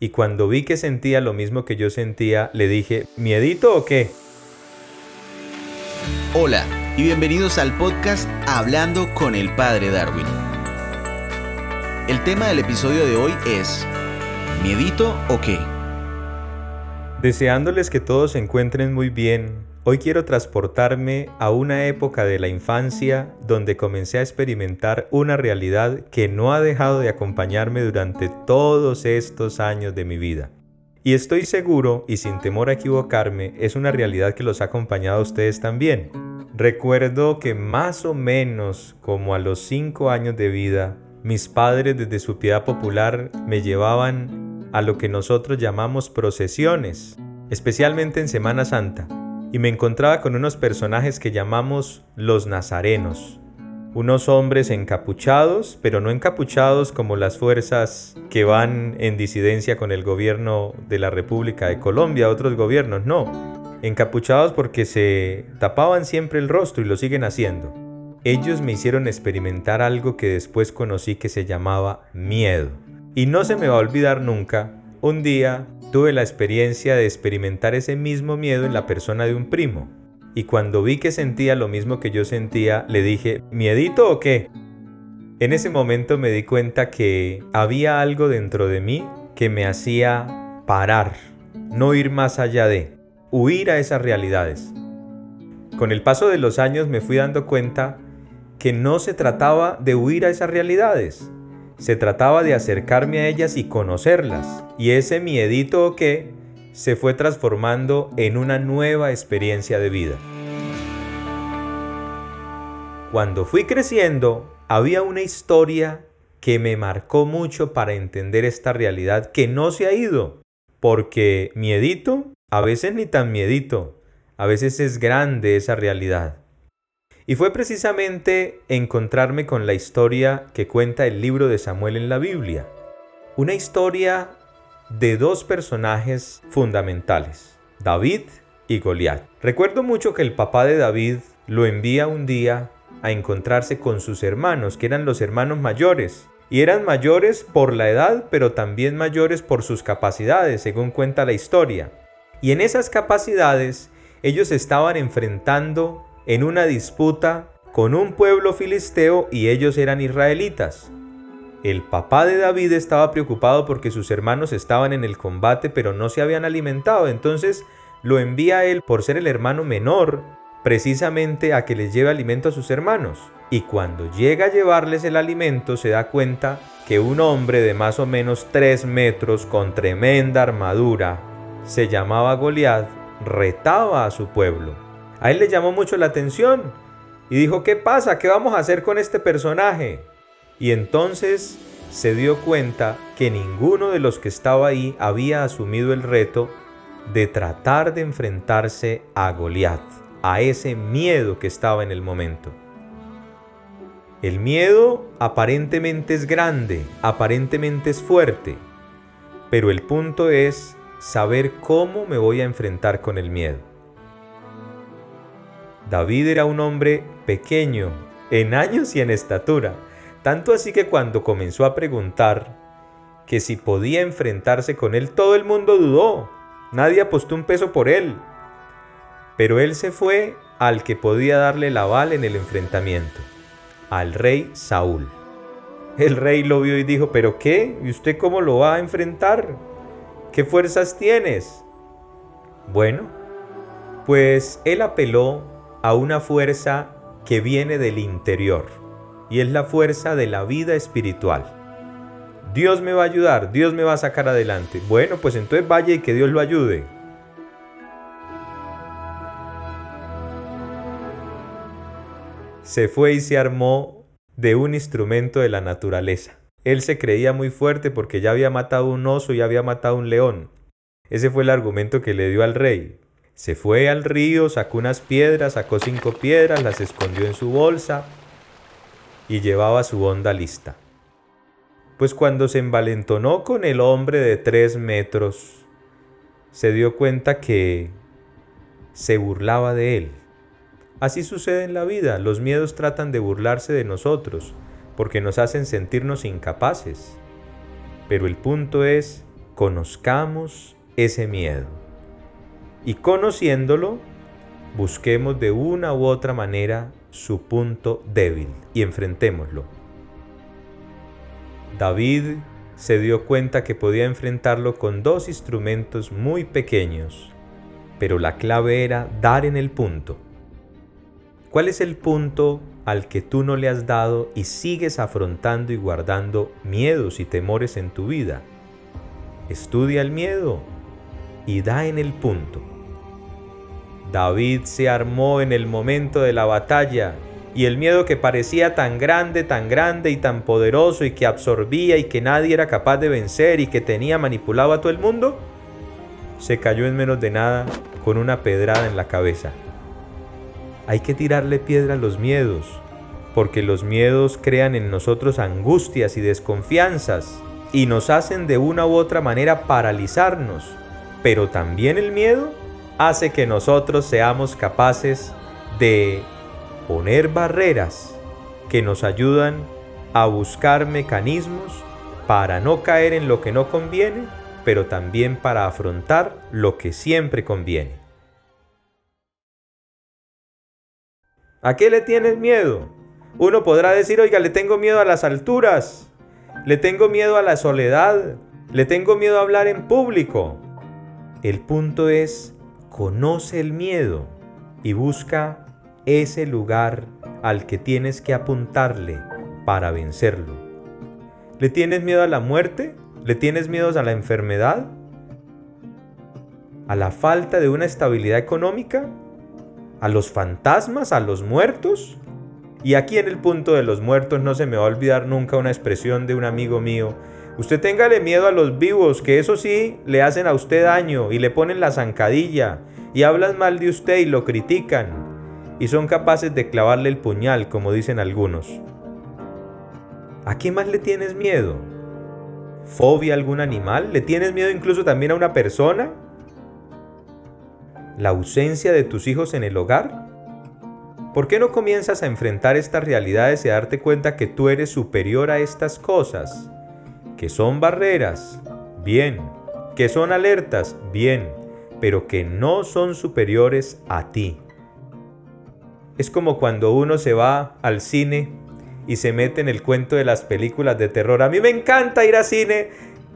Y cuando vi que sentía lo mismo que yo sentía, le dije, ¿miedito o qué? Hola y bienvenidos al podcast Hablando con el Padre Darwin. El tema del episodio de hoy es, ¿miedito o qué? Deseándoles que todos se encuentren muy bien, hoy quiero transportarme a una época de la infancia donde comencé a experimentar una realidad que no ha dejado de acompañarme durante todos estos años de mi vida. Y estoy seguro, y sin temor a equivocarme, es una realidad que los ha acompañado a ustedes también. Recuerdo que más o menos como a los 5 años de vida, mis padres desde su piedad popular me llevaban a lo que nosotros llamamos procesiones, especialmente en Semana Santa, y me encontraba con unos personajes que llamamos los nazarenos, unos hombres encapuchados, pero no encapuchados como las fuerzas que van en disidencia con el gobierno de la República de Colombia, otros gobiernos, no, encapuchados porque se tapaban siempre el rostro y lo siguen haciendo. Ellos me hicieron experimentar algo que después conocí que se llamaba miedo. Y no se me va a olvidar nunca, un día tuve la experiencia de experimentar ese mismo miedo en la persona de un primo. Y cuando vi que sentía lo mismo que yo sentía, le dije, ¿miedito o qué? En ese momento me di cuenta que había algo dentro de mí que me hacía parar, no ir más allá de, huir a esas realidades. Con el paso de los años me fui dando cuenta que no se trataba de huir a esas realidades, se trataba de acercarme a ellas y conocerlas, y ese miedito o qué se fue transformando en una nueva experiencia de vida. Cuando fui creciendo, había una historia que me marcó mucho para entender esta realidad que no se ha ido, porque miedito, a veces ni tan miedito, a veces es grande esa realidad. Y fue precisamente encontrarme con la historia que cuenta el libro de Samuel en la Biblia. Una historia de dos personajes fundamentales, David y Goliat. Recuerdo mucho que el papá de David lo envía un día a encontrarse con sus hermanos, que eran los hermanos mayores. Y eran mayores por la edad, pero también mayores por sus capacidades, según cuenta la historia. Y en esas capacidades ellos estaban enfrentando en una disputa con un pueblo filisteo y ellos eran israelitas. El papá de David estaba preocupado porque sus hermanos estaban en el combate pero no se habían alimentado, entonces lo envía a él por ser el hermano menor precisamente a que les lleve alimento a sus hermanos. Y cuando llega a llevarles el alimento se da cuenta que un hombre de más o menos 3 metros con tremenda armadura, se llamaba Goliat, retaba a su pueblo. A él le llamó mucho la atención y dijo, ¿qué pasa? ¿Qué vamos a hacer con este personaje? Y entonces se dio cuenta que ninguno de los que estaba ahí había asumido el reto de tratar de enfrentarse a Goliat, a ese miedo que estaba en el momento. El miedo aparentemente es grande, aparentemente es fuerte, pero el punto es saber cómo me voy a enfrentar con el miedo. David era un hombre pequeño, en años y en estatura, tanto así que cuando comenzó a preguntar que si podía enfrentarse con él, todo el mundo dudó, nadie apostó un peso por él. Pero él se fue al que podía darle la aval en el enfrentamiento, al rey Saúl. El rey lo vio y dijo, ¿pero qué? ¿Y usted cómo lo va a enfrentar? ¿Qué fuerzas tienes? Bueno, pues él apeló a una fuerza que viene del interior y es la fuerza de la vida espiritual. Dios me va a ayudar, Dios me va a sacar adelante. Bueno, pues entonces vaya y que Dios lo ayude. Se fue y se armó de un instrumento de la naturaleza. Él se creía muy fuerte porque ya había matado un oso y había matado un león. Ese fue el argumento que le dio al rey. Se fue al río, sacó unas piedras, sacó cinco piedras, las escondió en su bolsa y llevaba su onda lista. Pues cuando se envalentonó con el hombre de tres metros, se dio cuenta que se burlaba de él. Así sucede en la vida, los miedos tratan de burlarse de nosotros, porque nos hacen sentirnos incapaces. Pero el punto es conozcamos ese miedo. Y conociéndolo, busquemos de una u otra manera su punto débil y enfrentémoslo. David se dio cuenta que podía enfrentarlo con dos instrumentos muy pequeños, pero la clave era dar en el punto. ¿Cuál es el punto al que tú no le has dado y sigues afrontando y guardando miedos y temores en tu vida? Estudia el miedo y da en el punto. David se armó en el momento de la batalla y el miedo que parecía tan grande, tan grande y tan poderoso y que absorbía y que nadie era capaz de vencer y que tenía manipulado a todo el mundo, se cayó en menos de nada con una pedrada en la cabeza. Hay que tirarle piedra a los miedos, porque los miedos crean en nosotros angustias y desconfianzas y nos hacen de una u otra manera paralizarnos, pero también el miedo hace que nosotros seamos capaces de poner barreras que nos ayudan a buscar mecanismos para no caer en lo que no conviene, pero también para afrontar lo que siempre conviene. ¿A qué le tienes miedo? Uno podrá decir, oiga, le tengo miedo a las alturas, le tengo miedo a la soledad, le tengo miedo a hablar en público. El punto es, conoce el miedo y busca ese lugar al que tienes que apuntarle para vencerlo. ¿Le tienes miedo a la muerte? ¿Le tienes miedo a la enfermedad? ¿A la falta de una estabilidad económica? ¿A los fantasmas? ¿A los muertos? Y aquí en el punto de los muertos no se me va a olvidar nunca una expresión de un amigo mío. Usted téngale miedo a los vivos, que eso sí le hacen a usted daño y le ponen la zancadilla y hablan mal de usted y lo critican y son capaces de clavarle el puñal, como dicen algunos. ¿A qué más le tienes miedo? ¿Fobia a algún animal? ¿Le tienes miedo incluso también a una persona? ¿La ausencia de tus hijos en el hogar? ¿Por qué no comienzas a enfrentar estas realidades y a darte cuenta que tú eres superior a estas cosas? Que son barreras, bien. Que son alertas, bien. Pero que no son superiores a ti. Es como cuando uno se va al cine y se mete en el cuento de las películas de terror. A mí me encanta ir al cine.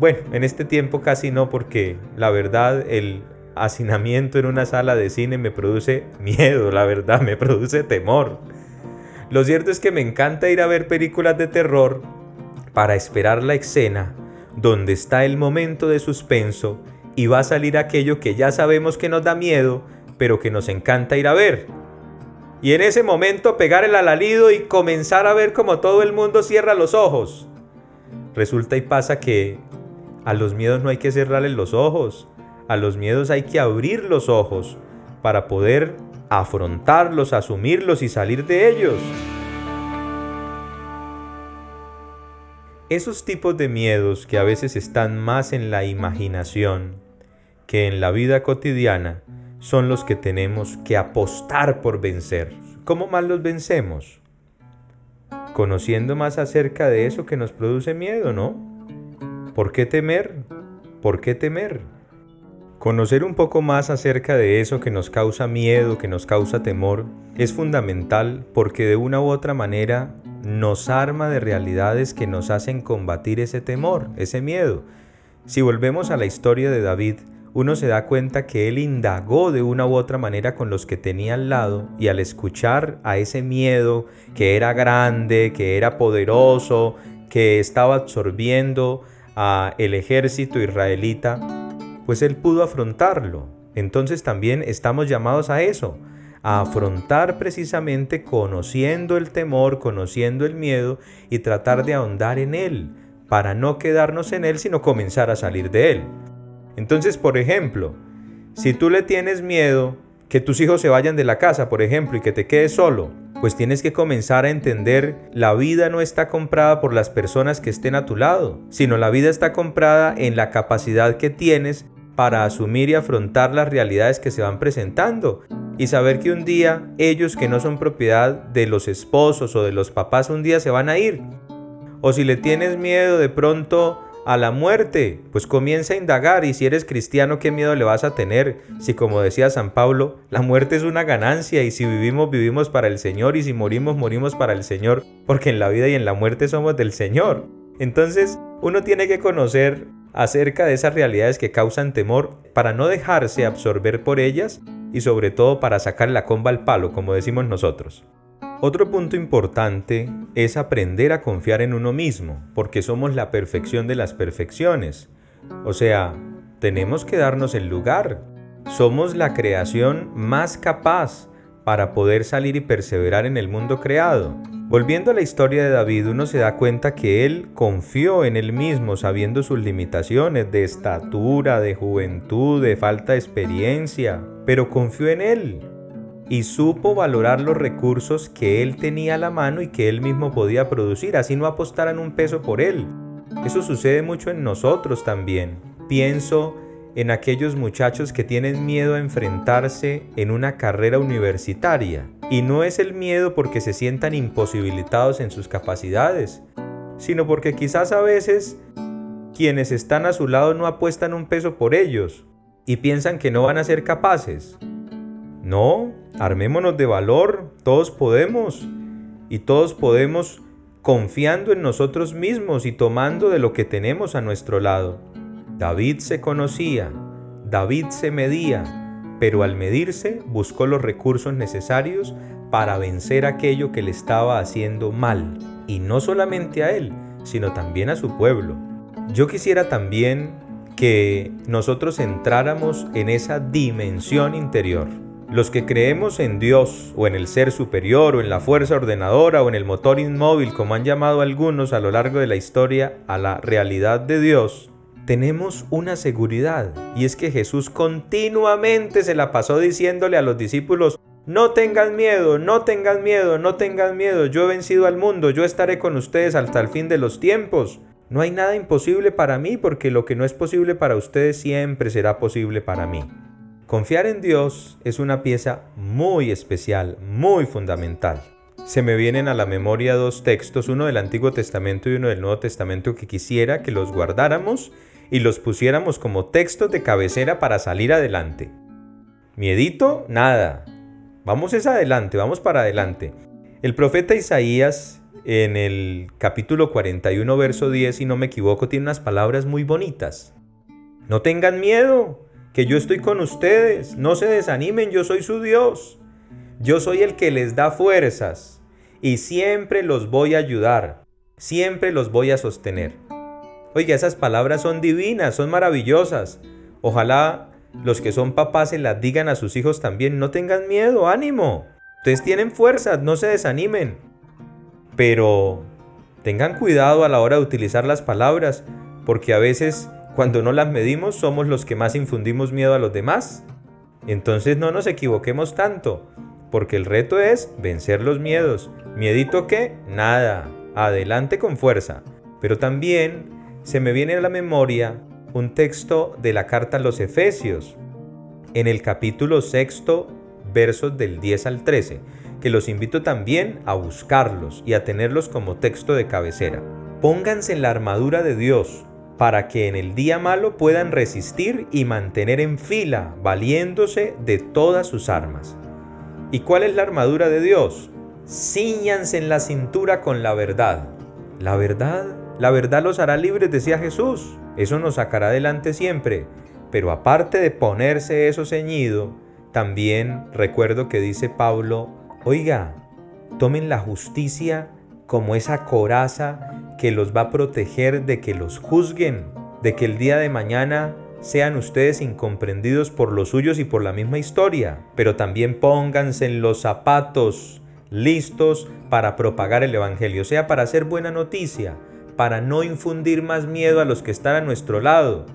Bueno, en este tiempo casi no porque la verdad el hacinamiento en una sala de cine me produce miedo, la verdad, me produce temor. Lo cierto es que me encanta ir a ver películas de terror para esperar la escena donde está el momento de suspenso y va a salir aquello que ya sabemos que nos da miedo, pero que nos encanta ir a ver y en ese momento pegar el alalido y comenzar a ver como todo el mundo cierra los ojos. Resulta y pasa que a los miedos no hay que cerrarles los ojos, a los miedos hay que abrir los ojos para poder afrontarlos, asumirlos y salir de ellos. Esos tipos de miedos que a veces están más en la imaginación que en la vida cotidiana son los que tenemos que apostar por vencer. ¿Cómo más los vencemos? Conociendo más acerca de eso que nos produce miedo, ¿no? ¿Por qué temer? ¿Por qué temer? Conocer un poco más acerca de eso que nos causa miedo, que nos causa temor, es fundamental porque de una u otra manera nos arma de realidades que nos hacen combatir ese temor, ese miedo. Si volvemos a la historia de David, uno se da cuenta que él indagó de una u otra manera con los que tenía al lado y al escuchar a ese miedo que era grande, que era poderoso, que estaba absorbiendo a el ejército israelita, pues él pudo afrontarlo. Entonces también estamos llamados a eso, a afrontar precisamente conociendo el temor, conociendo el miedo y tratar de ahondar en él, para no quedarnos en él, sino comenzar a salir de él. Entonces, por ejemplo, si tú le tienes miedo que tus hijos se vayan de la casa, por ejemplo, y que te quedes solo, pues tienes que comenzar a entender la vida no está comprada por las personas que estén a tu lado, sino la vida está comprada en la capacidad que tienes para asumir y afrontar las realidades que se van presentando y saber que un día ellos que no son propiedad de los esposos o de los papás un día se van a ir. O si le tienes miedo de pronto a la muerte, pues comienza a indagar y si eres cristiano, ¿qué miedo le vas a tener? Si como decía San Pablo, la muerte es una ganancia y si vivimos, vivimos para el Señor y si morimos, morimos para el Señor, porque en la vida y en la muerte somos del Señor. Entonces, uno tiene que conocer acerca de esas realidades que causan temor para no dejarse absorber por ellas y sobre todo para sacar la comba al palo, como decimos nosotros. Otro punto importante es aprender a confiar en uno mismo, porque somos la perfección de las perfecciones. O sea, tenemos que darnos el lugar. Somos la creación más capaz para poder salir y perseverar en el mundo creado. Volviendo a la historia de David, uno se da cuenta que él confió en él mismo sabiendo sus limitaciones de estatura, de juventud, de falta de experiencia, pero confió en él y supo valorar los recursos que él tenía a la mano y que él mismo podía producir, así no apostaran un peso por él. Eso sucede mucho en nosotros también. Pienso en aquellos muchachos que tienen miedo a enfrentarse en una carrera universitaria. Y no es el miedo porque se sientan imposibilitados en sus capacidades, sino porque quizás a veces quienes están a su lado no apuestan un peso por ellos y piensan que no van a ser capaces. No, armémonos de valor, todos podemos. Y todos podemos confiando en nosotros mismos y tomando de lo que tenemos a nuestro lado. David se conocía, David se medía, pero al medirse buscó los recursos necesarios para vencer aquello que le estaba haciendo mal, y no solamente a él, sino también a su pueblo. Yo quisiera también que nosotros entráramos en esa dimensión interior los que creemos en Dios o en el ser superior o en la fuerza ordenadora o en el motor inmóvil, como han llamado algunos a lo largo de la historia, a la realidad de Dios, tenemos una seguridad y es que Jesús continuamente se la pasó diciéndole a los discípulos, no tengan miedo, no tengan miedo, no tengan miedo, yo he vencido al mundo, yo estaré con ustedes hasta el fin de los tiempos. No hay nada imposible para mí porque lo que no es posible para ustedes siempre será posible para mí. Confiar en Dios es una pieza muy especial, muy fundamental. Se me vienen a la memoria dos textos, uno del Antiguo Testamento y uno del Nuevo Testamento, que quisiera que los guardáramos y los pusiéramos como textos de cabecera para salir adelante. Miedito, nada. Vamos es adelante, vamos para adelante. El profeta Isaías en el capítulo 41, verso 10, si no me equivoco, tiene unas palabras muy bonitas. No tengan miedo, que yo estoy con ustedes, no se desanimen, yo soy su Dios. Yo soy el que les da fuerzas y siempre los voy a ayudar, siempre los voy a sostener. Oiga, esas palabras son divinas, son maravillosas. Ojalá los que son papás se las digan a sus hijos también, no tengan miedo, ánimo. Ustedes tienen fuerzas, no se desanimen. Pero tengan cuidado a la hora de utilizar las palabras, porque a veces cuando no las medimos somos los que más infundimos miedo a los demás. Entonces no nos equivoquemos tanto, porque el reto es vencer los miedos. ¿Miedito qué? Nada. Adelante con fuerza. Pero también se me viene a la memoria un texto de la carta a los Efesios, en el capítulo sexto, versos del 10 al 13, que los invito también a buscarlos y a tenerlos como texto de cabecera. Pónganse en la armadura de Dios para que en el día malo puedan resistir y mantener en fila, valiéndose de todas sus armas. ¿Y cuál es la armadura de Dios? Cíñanse en la cintura con la verdad. La verdad, la verdad los hará libres, decía Jesús. Eso nos sacará adelante siempre. Pero aparte de ponerse eso ceñido, también recuerdo que dice Pablo, oiga, tomen la justicia como esa coraza que los va a proteger de que los juzguen, de que el día de mañana sean ustedes incomprendidos por los suyos y por la misma historia, pero también pónganse en los zapatos listos para propagar el Evangelio, o sea, para hacer buena noticia, para no infundir más miedo a los que están a nuestro lado,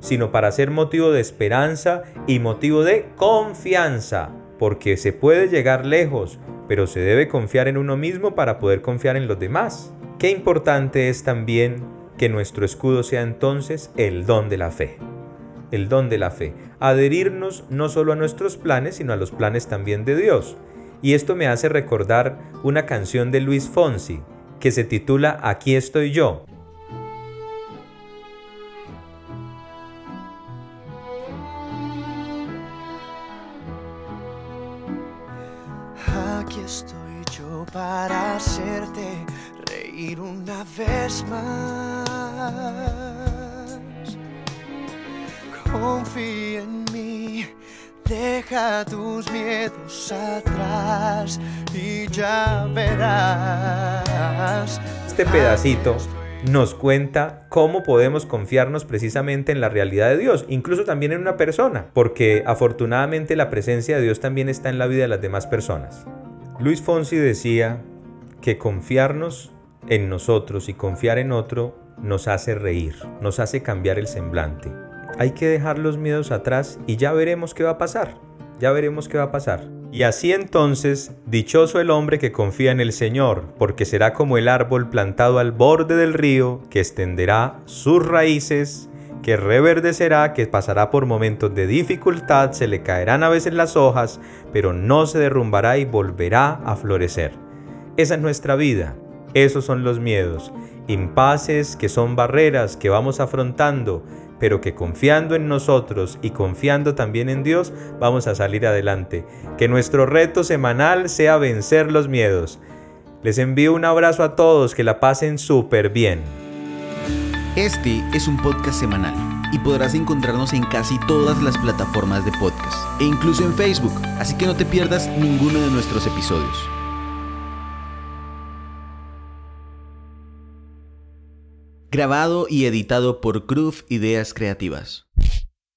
sino para ser motivo de esperanza y motivo de confianza, porque se puede llegar lejos, pero se debe confiar en uno mismo para poder confiar en los demás. Qué importante es también que nuestro escudo sea entonces el don de la fe. El don de la fe. Adherirnos no solo a nuestros planes, sino a los planes también de Dios. Y esto me hace recordar una canción de Luis Fonsi que se titula Aquí estoy yo. Aquí estoy yo para hacerte reír una vez más. Confía en mí deja tus miedos atrás y ya verás. Este pedacito nos cuenta cómo podemos confiarnos precisamente en la realidad de Dios, incluso también en una persona, porque afortunadamente la presencia de Dios también está en la vida de las demás personas. Luis Fonsi decía que confiarnos en nosotros y confiar en otro nos hace reír, nos hace cambiar el semblante. Hay que dejar los miedos atrás y ya veremos qué va a pasar. Ya veremos qué va a pasar. Y así entonces, dichoso el hombre que confía en el Señor, porque será como el árbol plantado al borde del río, que extenderá sus raíces, que reverdecerá, que pasará por momentos de dificultad, se le caerán a veces las hojas, pero no se derrumbará y volverá a florecer. Esa es nuestra vida, esos son los miedos, impases que son barreras que vamos afrontando, pero que confiando en nosotros y confiando también en Dios vamos a salir adelante. Que nuestro reto semanal sea vencer los miedos. Les envío un abrazo a todos, que la pasen súper bien. Este es un podcast semanal y podrás encontrarnos en casi todas las plataformas de podcast e incluso en Facebook, así que no te pierdas ninguno de nuestros episodios. Grabado y editado por Cruz Ideas Creativas.